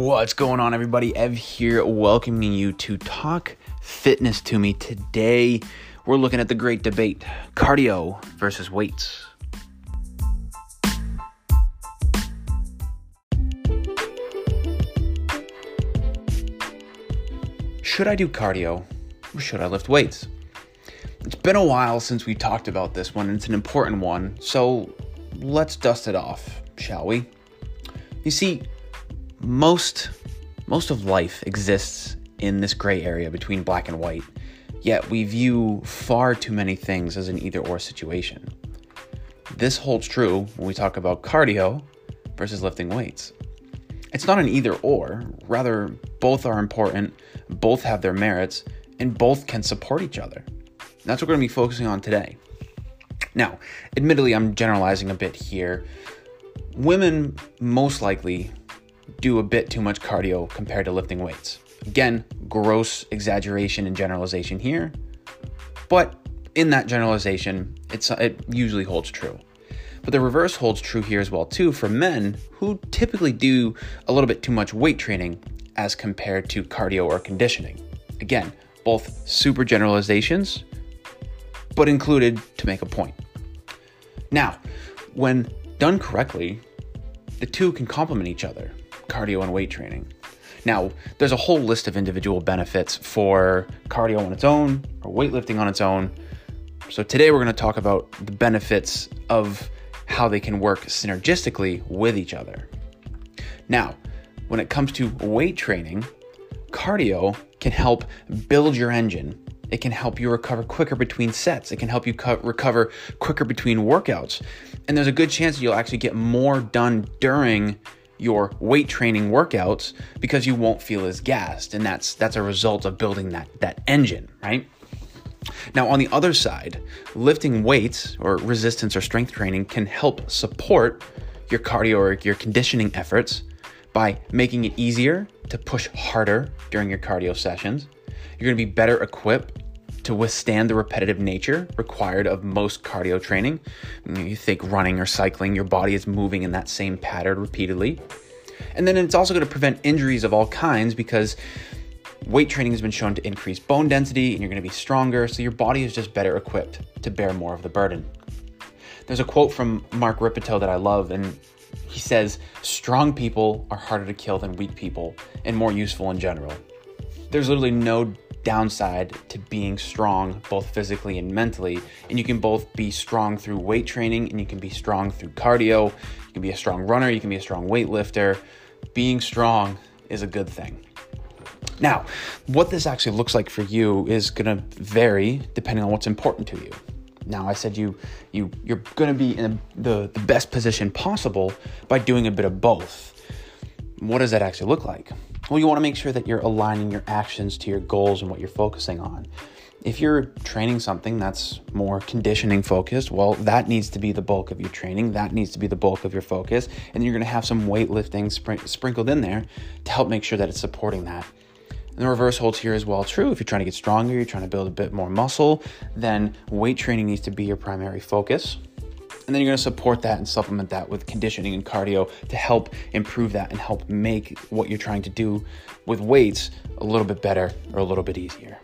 What's going on, everybody? Ev here, welcoming you to Talk Fitness to Me. Today, we're looking at the great debate cardio versus weights. Should I do cardio or should I lift weights? It's been a while since we talked about this one, and it's an important one, so let's dust it off, shall we? You see, most most of life exists in this gray area between black and white. Yet we view far too many things as an either or situation. This holds true when we talk about cardio versus lifting weights. It's not an either or, rather, both are important, both have their merits, and both can support each other. That's what we're going to be focusing on today. Now, admittedly, I'm generalizing a bit here. Women most likely do a bit too much cardio compared to lifting weights. Again, gross exaggeration and generalization here, but in that generalization, it's, it usually holds true. But the reverse holds true here as well too for men who typically do a little bit too much weight training as compared to cardio or conditioning. Again, both super generalizations, but included to make a point. Now, when done correctly, the two can complement each other cardio and weight training. Now, there's a whole list of individual benefits for cardio on its own or weightlifting on its own. So, today we're going to talk about the benefits of how they can work synergistically with each other. Now, when it comes to weight training, cardio can help build your engine. It can help you recover quicker between sets. It can help you co- recover quicker between workouts. And there's a good chance that you'll actually get more done during your weight training workouts because you won't feel as gassed. And that's that's a result of building that that engine right? Now on the other side lifting weights or resistance or strength training can help support your cardio or your conditioning efforts by making it easier to push harder during your cardio sessions. You're going to be better equipped to withstand the repetitive nature required of most cardio training. You think running or cycling, your body is moving in that same pattern repeatedly. And then it's also going to prevent injuries of all kinds because weight training has been shown to increase bone density and you're going to be stronger, so your body is just better equipped to bear more of the burden. There's a quote from Mark Rippetoe that I love, and he says, Strong people are harder to kill than weak people and more useful in general. There's literally no downside to being strong, both physically and mentally. And you can both be strong through weight training and you can be strong through cardio. You can be a strong runner, you can be a strong weightlifter. Being strong is a good thing. Now, what this actually looks like for you is going to vary depending on what's important to you. Now, I said you you you're going to be in the the best position possible by doing a bit of both. What does that actually look like? Well, you want to make sure that you're aligning your actions to your goals and what you're focusing on. If you're training something that's more conditioning focused, well, that needs to be the bulk of your training. That needs to be the bulk of your focus. And you're going to have some weightlifting sprinkled in there to help make sure that it's supporting that. And the reverse holds here as well true. If you're trying to get stronger, you're trying to build a bit more muscle, then weight training needs to be your primary focus. And then you're going to support that and supplement that with conditioning and cardio to help improve that and help make what you're trying to do with weights a little bit better or a little bit easier.